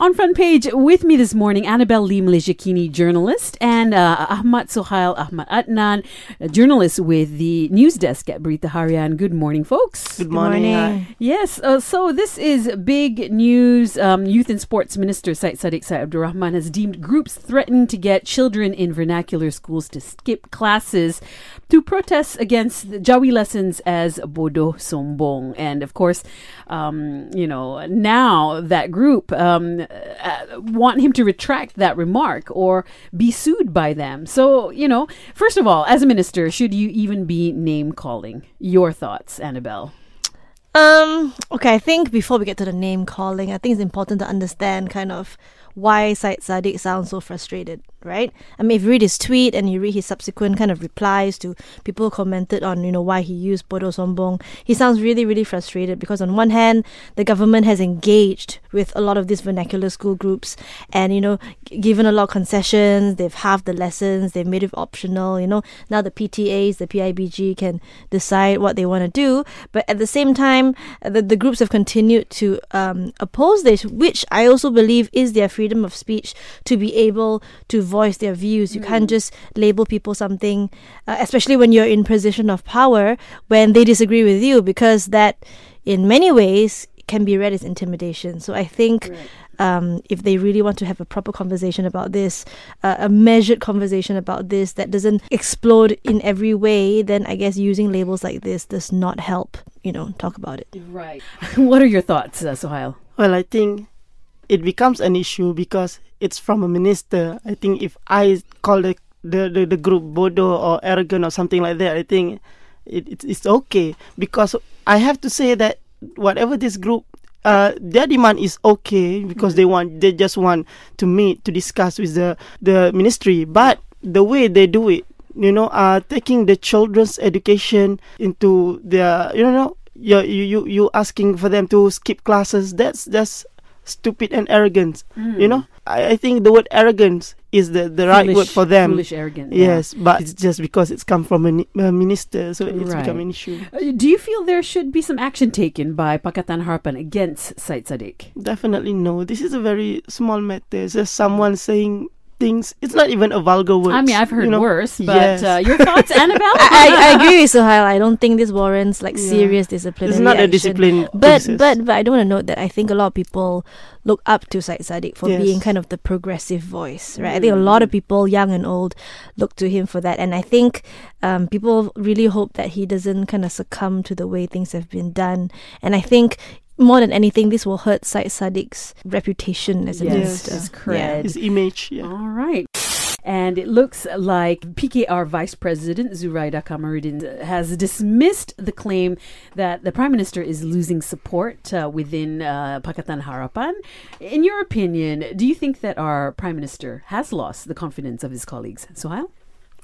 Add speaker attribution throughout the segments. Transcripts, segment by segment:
Speaker 1: On front page with me this morning, Annabelle Lee Malaysiakini, journalist, and uh, Ahmad Sohail Ahmad Adnan, a journalist with the news desk at Berita Harian. Good morning, folks.
Speaker 2: Good morning.
Speaker 3: morning.
Speaker 1: Yes, uh, so this is big news. Um, Youth and Sports Minister Syed Saddiq Syed Abdul Rahman has deemed groups threatening to get children in vernacular schools to skip classes to protest against the Jawi lessons as Bodo sombong. And of course, um, you know, now that group um, uh, want him to retract that remark or be sued by them. So, you know, first of all, as a minister, should you even be name calling? Your thoughts, Annabelle?
Speaker 3: Um, okay, I think before we get to the name calling, I think it's important to understand kind of why Syed Saddiq sounds so frustrated, right? I mean, if you read his tweet and you read his subsequent kind of replies to people commented on, you know, why he used Bodo Sombong, he sounds really, really frustrated because on one hand, the government has engaged with a lot of these vernacular school groups and, you know, given a lot of concessions, they've halved the lessons, they've made it optional, you know, now the PTAs, the PIBG can decide what they want to do. But at the same time, the, the groups have continued to um, oppose this, which I also believe is their freedom of speech to be able to voice their views. You can't just label people something, uh, especially when you're in position of power, when they disagree with you, because that, in many ways, can be read as intimidation. So I think um, if they really want to have a proper conversation about this, uh, a measured conversation about this that doesn't explode in every way, then I guess using labels like this does not help. You know, talk about it.
Speaker 1: Right. what are your thoughts, uh, Sohail?
Speaker 2: Well, I think it becomes an issue because it's from a minister. I think if I call the the, the, the group bodo or arrogant or something like that, I think it, it, it's okay because I have to say that whatever this group uh, their demand is okay because they want they just want to meet to discuss with the the ministry but the way they do it you know uh taking the children's education into their you know you you, you asking for them to skip classes that's that's stupid and arrogant you know I, I think the word arrogance is the the right word for them
Speaker 1: Foolish, arrogant. yeah.
Speaker 2: yes but it's just because it's come from a, ni- a minister so it's
Speaker 1: Right.
Speaker 2: become an issue
Speaker 1: Uh, Do you feel there should be some action taken by Pakatan Harapan against Syed Saddiq?
Speaker 2: Definitely no. This is a very small matter. It's just someone saying things. It's not even a vulgar word.
Speaker 1: I mean, I've heard
Speaker 2: you know?
Speaker 1: worse, but
Speaker 2: Yes.
Speaker 1: uh, your thoughts, Annabelle?
Speaker 3: I, I agree with Sohail. I don't think this warrants like
Speaker 2: Yeah.
Speaker 3: serious disciplinary
Speaker 2: It's not a discipline.
Speaker 3: But
Speaker 2: process.
Speaker 3: but but I do want to note that I think a lot of people look up to Syed Saddiq for
Speaker 2: Yes.
Speaker 3: being kind of the progressive voice, right? I think a lot of people, young and old, look to him for that, and I think um, people really hope that he doesn't kind of succumb to the way things have been done. And I think more than anything, this will hurt Syed Saddiq's reputation as a
Speaker 1: Yes,
Speaker 3: minister.
Speaker 1: his cred.
Speaker 2: his image. Yeah.
Speaker 1: All right. And it looks like PKR Vice President Zuraida Kamaruddin has dismissed the claim that the Prime Minister is losing support uh, within uh, Pakatan Harapan. In your opinion, do you think that our Prime Minister has lost the confidence of his colleagues? Sohail?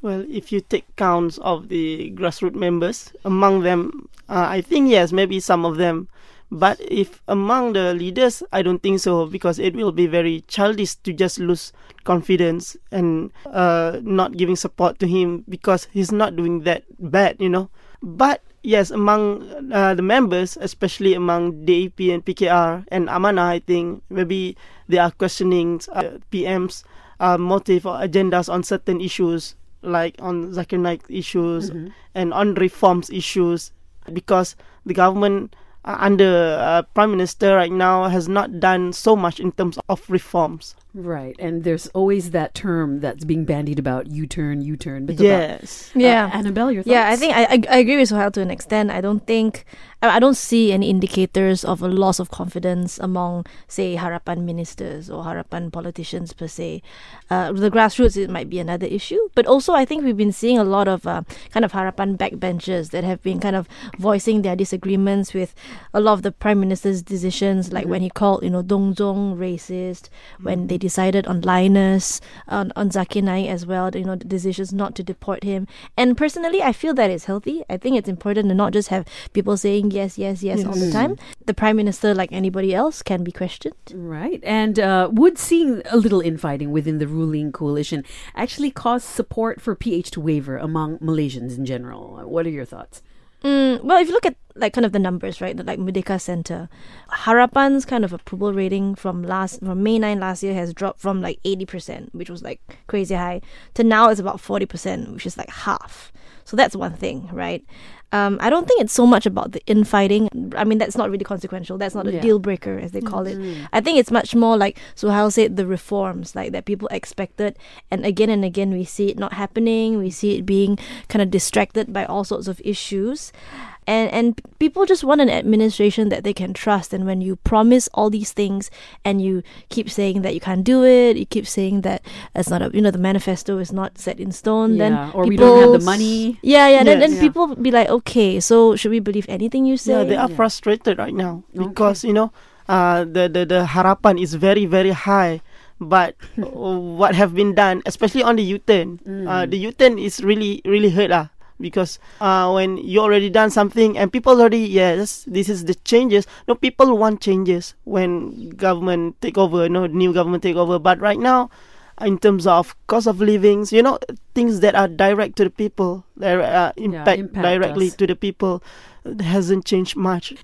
Speaker 2: Well, if you take counts of the grassroots members, among them, uh, I think yes, maybe some of them. But if among the leaders, I don't think so because it will be very childish to just lose confidence and uh, not giving support to him because he's not doing that bad, you know. But yes, among uh, the members, especially among DAP and PKR and Amana, I think maybe they are questioning uh, PM's uh, motive or agendas on certain issues like on Zakir Naik issues and on reforms issues because the government uh, under uh, Prime Minister right now has not done so much in terms of reforms.
Speaker 1: Right. And there's always that term that's being bandied about U turn, U turn. But about-
Speaker 2: Yes.
Speaker 3: Yeah.
Speaker 1: Uh, Annabelle, your thoughts?
Speaker 3: Yeah, I think I, I I agree with Sohail to an extent. I don't think I, don't see any indicators of a loss of confidence among, say, Harapan ministers or Harapan politicians per se. Uh, the grassroots it might be another issue, but also I think we've been seeing a lot of uh, kind of Harapan backbenchers that have been kind of voicing their disagreements with a lot of the prime minister's decisions, like when he called you know Dong Zong racist, when they decided on Lynas, on, on Zakir Naik as well, you know, the decisions not to deport him. And personally, I feel that it's healthy. I think it's important to not just have people saying yes, yes, yes all the time. The Prime Minister, like anybody else, can be questioned.
Speaker 1: Right. And uh, would seeing a little infighting within the ruling coalition actually cause support for PH to waver among Malaysians in general? What are your thoughts?
Speaker 3: Mm, well, if you look at like kind of the numbers, right? Like Merdeka Center, Harapan's kind of approval rating from last from May 9 last year has dropped from like 80%, which was like crazy high, to now it's about 40%, which is like half. So that's one thing, right? Um, I don't think it's so much about the infighting. I mean, that's not really consequential. That's not a
Speaker 1: Yeah.
Speaker 3: deal breaker, as they call it. I think it's much more like so Sohail said, the reforms like that people expected, and again and again we see it not happening. We see it being kind of distracted by all sorts of issues, and and people just want an administration that they can trust. And when you promise all these things and you keep saying that you can't do it, you keep saying that it's not a you know the manifesto is not set in stone, then
Speaker 1: Yeah, or we don't have the money.
Speaker 3: Yeah, yeah. Then,
Speaker 2: Yes.
Speaker 3: then
Speaker 1: Yeah.
Speaker 3: people be like, okay, so should we believe anything you say?
Speaker 2: Yeah, they are
Speaker 1: Yeah.
Speaker 2: frustrated right now because you know uh, the, the the harapan is very very high, but what have been done, especially on the U-turn, uh, the U-turn is really really hurt lah. Because uh, when you already done something and people already yes this is the changes. No people want changes when government take over no new government take over. But right now in terms of cost of livings you know things that are direct to the people that uh, impact,
Speaker 1: impact
Speaker 2: directly
Speaker 1: us.
Speaker 2: to the people hasn't changed much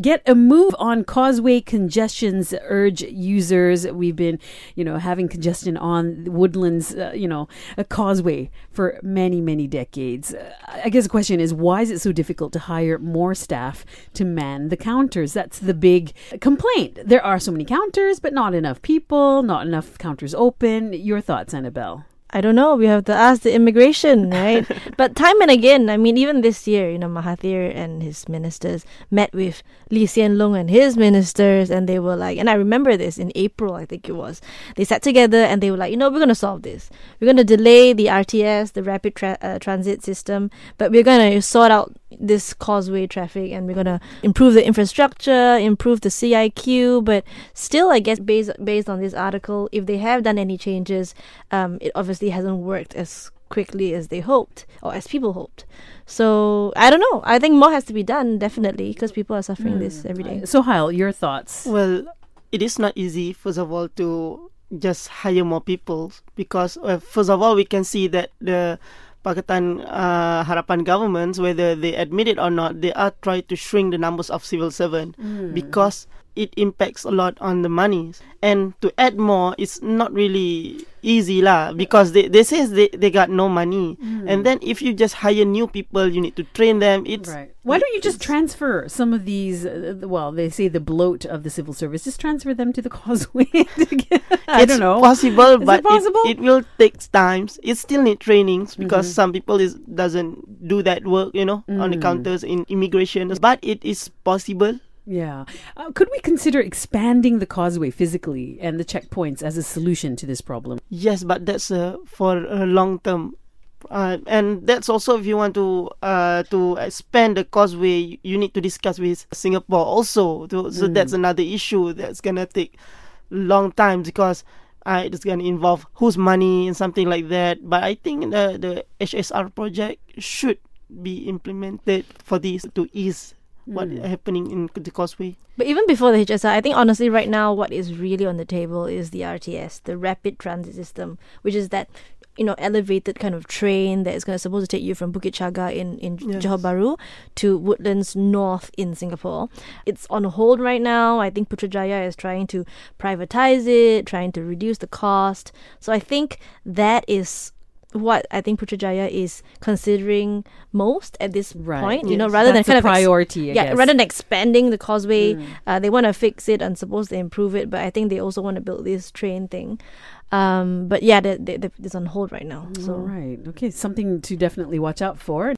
Speaker 1: Get a move on causeway congestions. Urge users. We've been, you know, having congestion on Woodlands, uh, you know, a causeway for many, many decades. I guess the question is, why is it so difficult to hire more staff to man the counters? That's the big complaint. There are so many counters, but not enough people, not enough counters open. Your thoughts, Annabelle?
Speaker 3: I don't know. We have to ask the immigration, right? but time and again, I mean, even this year, you know, Mahathir and his ministers met with Lee Hsien Loong and his ministers, and they were like, and I remember this in April, I think it was. They sat together and they were like, you know, we're going to solve this. We're going to delay the RTS, the rapid tra- uh, transit system, but we're going to sort out this causeway traffic and we're going to improve the infrastructure, improve the CIQ. But still, I guess, based, based on this article, if they have done any changes, um, it obviously hasn't worked as quickly as they hoped or as people hoped. So I don't know. I think more has to be done, definitely, because people are suffering this every day.
Speaker 1: So, Heil, your thoughts?
Speaker 2: Well, it is not easy, first of all, to just hire more people because, uh, first of all, we can see that the Pakatan uh, Harapan governments, whether they admit it or not, they are trying to shrink the numbers of civil servants because it impacts a lot on the money. And to add more, it's not really easy lah because they, they say they, they got no money. And then if you just hire new people, you need to train them. It's
Speaker 1: Right. Why don't you just transfer some of these? Uh, well, they say the bloat of the civil service. Just transfer them to the causeway. to I don't know.
Speaker 2: possible,
Speaker 1: Is
Speaker 2: but
Speaker 1: it possible?
Speaker 2: It, will take times. It still need trainings because
Speaker 1: Mm-hmm.
Speaker 2: some people is doesn't do that work, you know, on the
Speaker 1: Mm.
Speaker 2: counters in immigration. But it is possible.
Speaker 1: Yeah. Uh, could we consider expanding the causeway physically and the checkpoints as a solution to this problem?
Speaker 2: Yes, but that's uh, for a long term. Uh, and that's also if you want to uh, to expand the causeway, you need to discuss with Singapore also. To, so
Speaker 1: Mm.
Speaker 2: that's another issue that's gonna take long time because uh, it's gonna involve whose money and something like that. But I think the the HSR project should be implemented for this to ease what
Speaker 1: Mm.
Speaker 2: happening in the causeway.
Speaker 3: But even before the HSR, I think honestly, right now, what is really on the table is the RTS, the Rapid Transit System, which is that you know elevated kind of train that is going to supposed to take you from Bukit Chagar in in
Speaker 2: Yes.
Speaker 3: Johor Bahru to Woodlands North in Singapore. It's on hold right now. I think Putrajaya is trying to privatize it, trying to reduce the cost. So I think that is what I think Putrajaya is considering most at this
Speaker 1: Right.
Speaker 3: point. You know, rather
Speaker 1: That's
Speaker 3: than
Speaker 1: a
Speaker 3: kind of ex-
Speaker 1: priority. I
Speaker 3: yeah,
Speaker 1: guess.
Speaker 3: rather than expanding the causeway,
Speaker 1: Mm.
Speaker 3: uh, they want to fix it and suppose they improve it. But I think they also want to build this train thing. Um, but yeah, they, they, they, it's on hold right now. So
Speaker 1: All right. Okay. Something to definitely watch out for.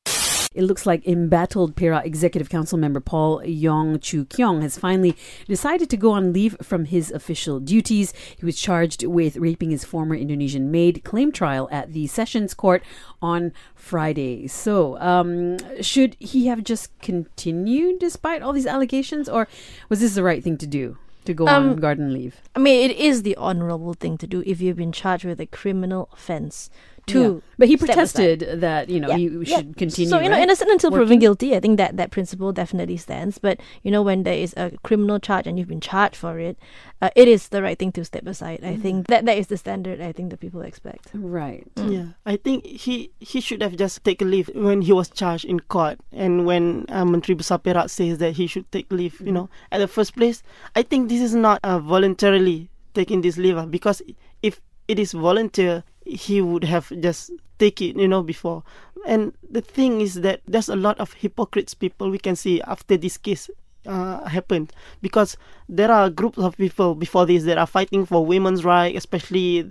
Speaker 1: It looks like embattled Perak Executive Council member Paul Yong Choo Kiong has finally decided to go on leave from his official duties. He was charged with raping his former Indonesian maid. Claim trial at the Sessions Court on Friday. So, um, should he have just continued despite all these allegations, or was this the right thing to do to go on
Speaker 3: Um,
Speaker 1: garden leave?
Speaker 3: I mean, it is the honorable thing to do if you've been charged with a criminal offense to.
Speaker 1: Yeah. But he
Speaker 3: step aside.
Speaker 1: protested that you know
Speaker 3: Yeah,
Speaker 1: he
Speaker 3: yeah.
Speaker 1: should continue.
Speaker 3: So you know,
Speaker 1: right?
Speaker 3: innocent until proven guilty. I think that that principle definitely stands. But you know, when there is a criminal charge and you've been charged for it, uh, it is the right thing to step aside. I
Speaker 1: Mm.
Speaker 3: think that that is the standard. I think that people expect.
Speaker 1: right.
Speaker 2: Yeah, I think he he should have just taken leave when he was charged in court, and when uh, Menteri Besar Perak says that he should take leave. You know, at the first place, I think this is not uh, voluntarily taking this leave ah, because if it is volunteer, he would have just take it. You know, before. And the thing is that there's a lot of hypocrites people we can see after this case uh, happened because there are groups of people before this that are fighting for women's rights, especially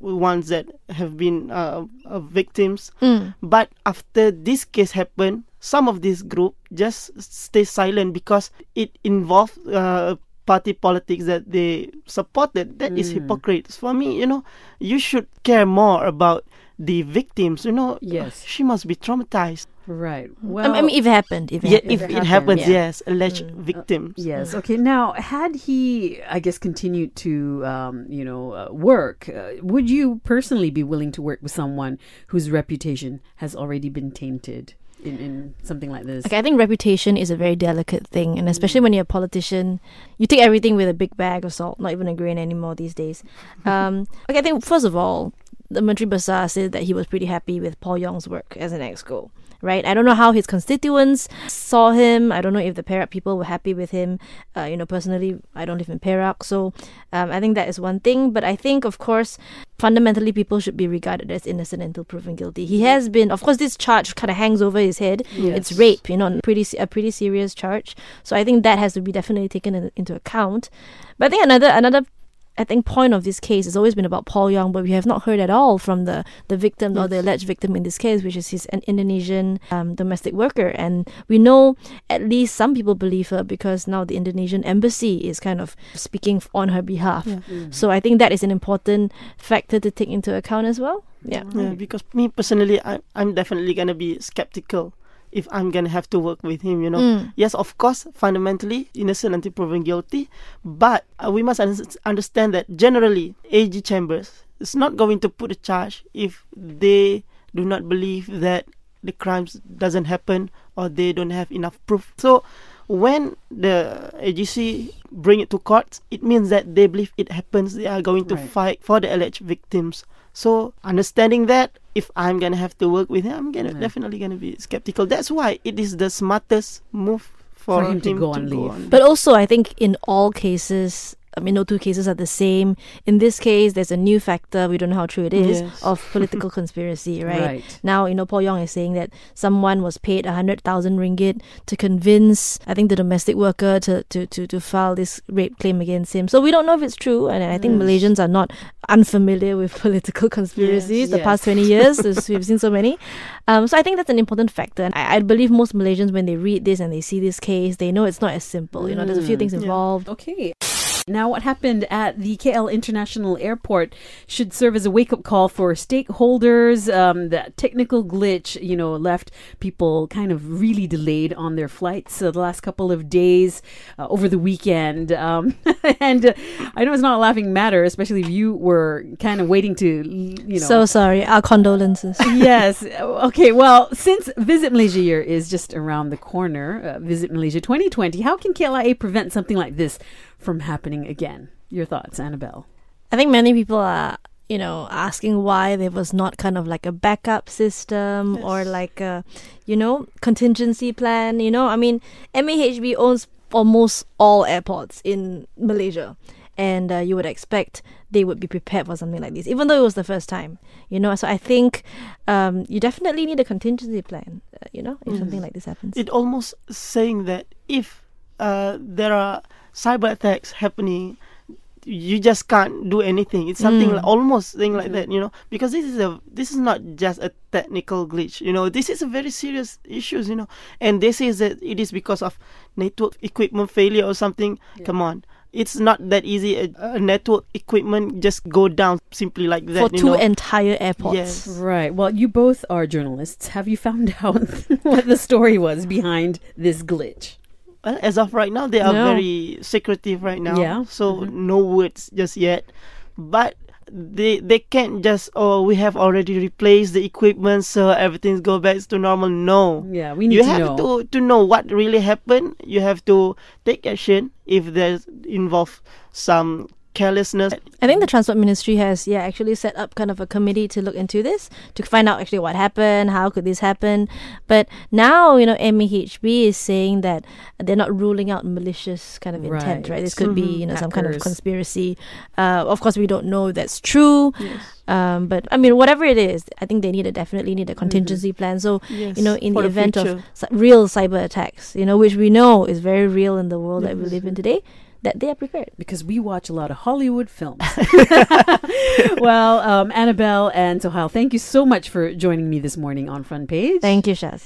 Speaker 2: ones that have been uh, uh, victims.
Speaker 3: Mm.
Speaker 2: But after this case happened, some of this group just stay silent because it involved uh, party politics that they supported. That is
Speaker 1: Mm.
Speaker 2: hypocrite. For me, you know, you should care more about the victims. You know,
Speaker 1: Yes.
Speaker 2: she must be traumatized.
Speaker 1: Right. Well,
Speaker 3: I mean, if it happened, if it
Speaker 2: Yeah,
Speaker 3: happened.
Speaker 2: if
Speaker 1: it
Speaker 2: it
Speaker 1: happened,
Speaker 2: happens,
Speaker 3: yeah.
Speaker 2: yes, alleged
Speaker 3: Mm.
Speaker 2: victims.
Speaker 1: Yes. Okay. Now, had he, I guess, continued to, um, you know, uh, work, uh, would you personally be willing to work with someone whose reputation has already been tainted in, in something like this?
Speaker 3: Okay, I think reputation is a very delicate thing, and especially when you're a politician, you take everything with a big bag of salt, not even a grain anymore these days. Um, okay, I think first of all, the Menteri Besar said that he was pretty happy with Paul Yong's work as an exco. Right, I don't know how his constituents saw him. I don't know if the Perak people were happy with him. Uh, you know, personally, I don't live in Perak, so um, I think that is one thing. But I think, of course, fundamentally, people should be regarded as innocent until proven guilty. He has been, of course, this charge kind of hangs over his head. It's rape, you know, pretty a pretty serious charge. So I think that has to be definitely taken in, into account. But I think another another I think point of this case has always been about Paul Yong, but we have not heard at all from the the victim or the alleged victim in this case, which is his an Indonesian um, domestic worker. And we know at least some people believe her because now the Indonesian embassy is kind of speaking on her behalf.
Speaker 2: Yeah.
Speaker 3: So I think that is an important factor to take into account as well. Yeah.
Speaker 2: Yeah, because me personally, I, I'm definitely gonna be skeptical if I'm gonna have to work with him. You know,
Speaker 3: Mm.
Speaker 2: yes, of course, fundamentally innocent until proven guilty, but uh, we must un- understand that generally, AG chambers is not going to put a charge if they do not believe that the crimes doesn't happen or they don't have enough proof. So. When the AGC bring it to court, it means that they believe it happens. They are going to
Speaker 1: Right.
Speaker 2: fight for the alleged victims. So understanding that, if I'm gonna have to work with him, I'm gonna
Speaker 1: Yeah.
Speaker 2: definitely gonna be skeptical. That's why it is the smartest move for,
Speaker 1: For him to go on leave.
Speaker 3: But also, I think in all cases, I mean, no two cases are the same. In this case, there's a new factor, we don't know how true it is,
Speaker 2: Yes.
Speaker 3: of political conspiracy, right?
Speaker 1: Right.
Speaker 3: Now, you know, Paul Yong is saying that someone was paid 100,000 ringgit to convince, I think, the domestic worker to, to, to, to file this rape claim against him. So we don't know if it's true. And I think
Speaker 2: Yes.
Speaker 3: Malaysians are not unfamiliar with political conspiracies the
Speaker 1: yes.
Speaker 3: past 20 years. we've seen so many. Um, so I think that's an important factor. And I, I believe most Malaysians, when they read this and they see this case, they know it's not as simple. You know, there's a few
Speaker 1: Mm.
Speaker 3: things
Speaker 2: Yeah.
Speaker 3: involved.
Speaker 1: Okay. Now, what happened at the KL International Airport should serve as a wake up call for stakeholders. Um, that technical glitch, you know, left people kind of really delayed on their flights uh, the last couple of days uh, over the weekend. Um, and uh, I know it's not a laughing matter, especially if you were kind of waiting to, you know.
Speaker 3: So sorry. Our condolences.
Speaker 1: yes. Okay. Well, since Visit Malaysia year is just around the corner, uh, Visit Malaysia 2020, how can KLIA prevent something like this from happening again? Your thoughts, Annabelle?
Speaker 3: I think many people are, you know, asking why there was not kind of like a backup system or like a, you know, contingency plan. You know, I mean, MAHB owns almost all airports in Malaysia. And uh, you would expect they would be prepared for something like this, even though it was the first time, you know. So I think um, you definitely need a contingency plan, uh, you know, if something like this happens.
Speaker 2: it almost saying that if uh, there are cyber attacks happening, you just can't do anything. It's something
Speaker 3: Mm.
Speaker 2: like, almost thing like that, you know, because this is a this is not just a technical glitch, you know. This is a very serious issues, you know, and they say that it is because of network equipment failure or something. Come on. It's not that easy. A, a network equipment just go down simply like that.
Speaker 3: for
Speaker 2: you
Speaker 3: two
Speaker 2: know.
Speaker 3: entire airports.
Speaker 2: Yes.
Speaker 1: Right. Well, you both are journalists. Have you found out what the story was behind this glitch?
Speaker 2: Well, as of right now, they are
Speaker 3: No.
Speaker 2: very secretive right now.
Speaker 1: Yeah.
Speaker 2: So
Speaker 1: Mhm.
Speaker 2: no words just yet. But they they can't just oh we have already replaced the equipment so everything's go back to normal. No.
Speaker 1: Yeah, we need
Speaker 2: you
Speaker 1: to
Speaker 2: have
Speaker 1: know.
Speaker 2: to to know what really happened. You have to take action if there's involve some carelessness.
Speaker 3: I think the Transport Ministry has, yeah, actually set up kind of a committee to look into this to find out actually what happened, how could this happen. But now, you know, MHB is saying that they're not ruling out malicious kind of intent,
Speaker 1: Right.
Speaker 3: right? This could be,
Speaker 2: Mhm.
Speaker 3: you know, some kind of conspiracy. Uh, of course, we don't know if that's true. Um, but I mean, whatever it is, I think they need a definitely need a contingency plan. So
Speaker 2: Yes,
Speaker 3: you know, in
Speaker 2: for
Speaker 3: the event
Speaker 2: future.
Speaker 3: of cy- real cyber attacks, you know, which we know is very real in the world that we live in today, that they are prepared.
Speaker 1: because we watch a lot of Hollywood films. well, um, Annabelle and Sohail, thank you so much for joining me this morning on Front Page.
Speaker 3: Thank you, Shaz.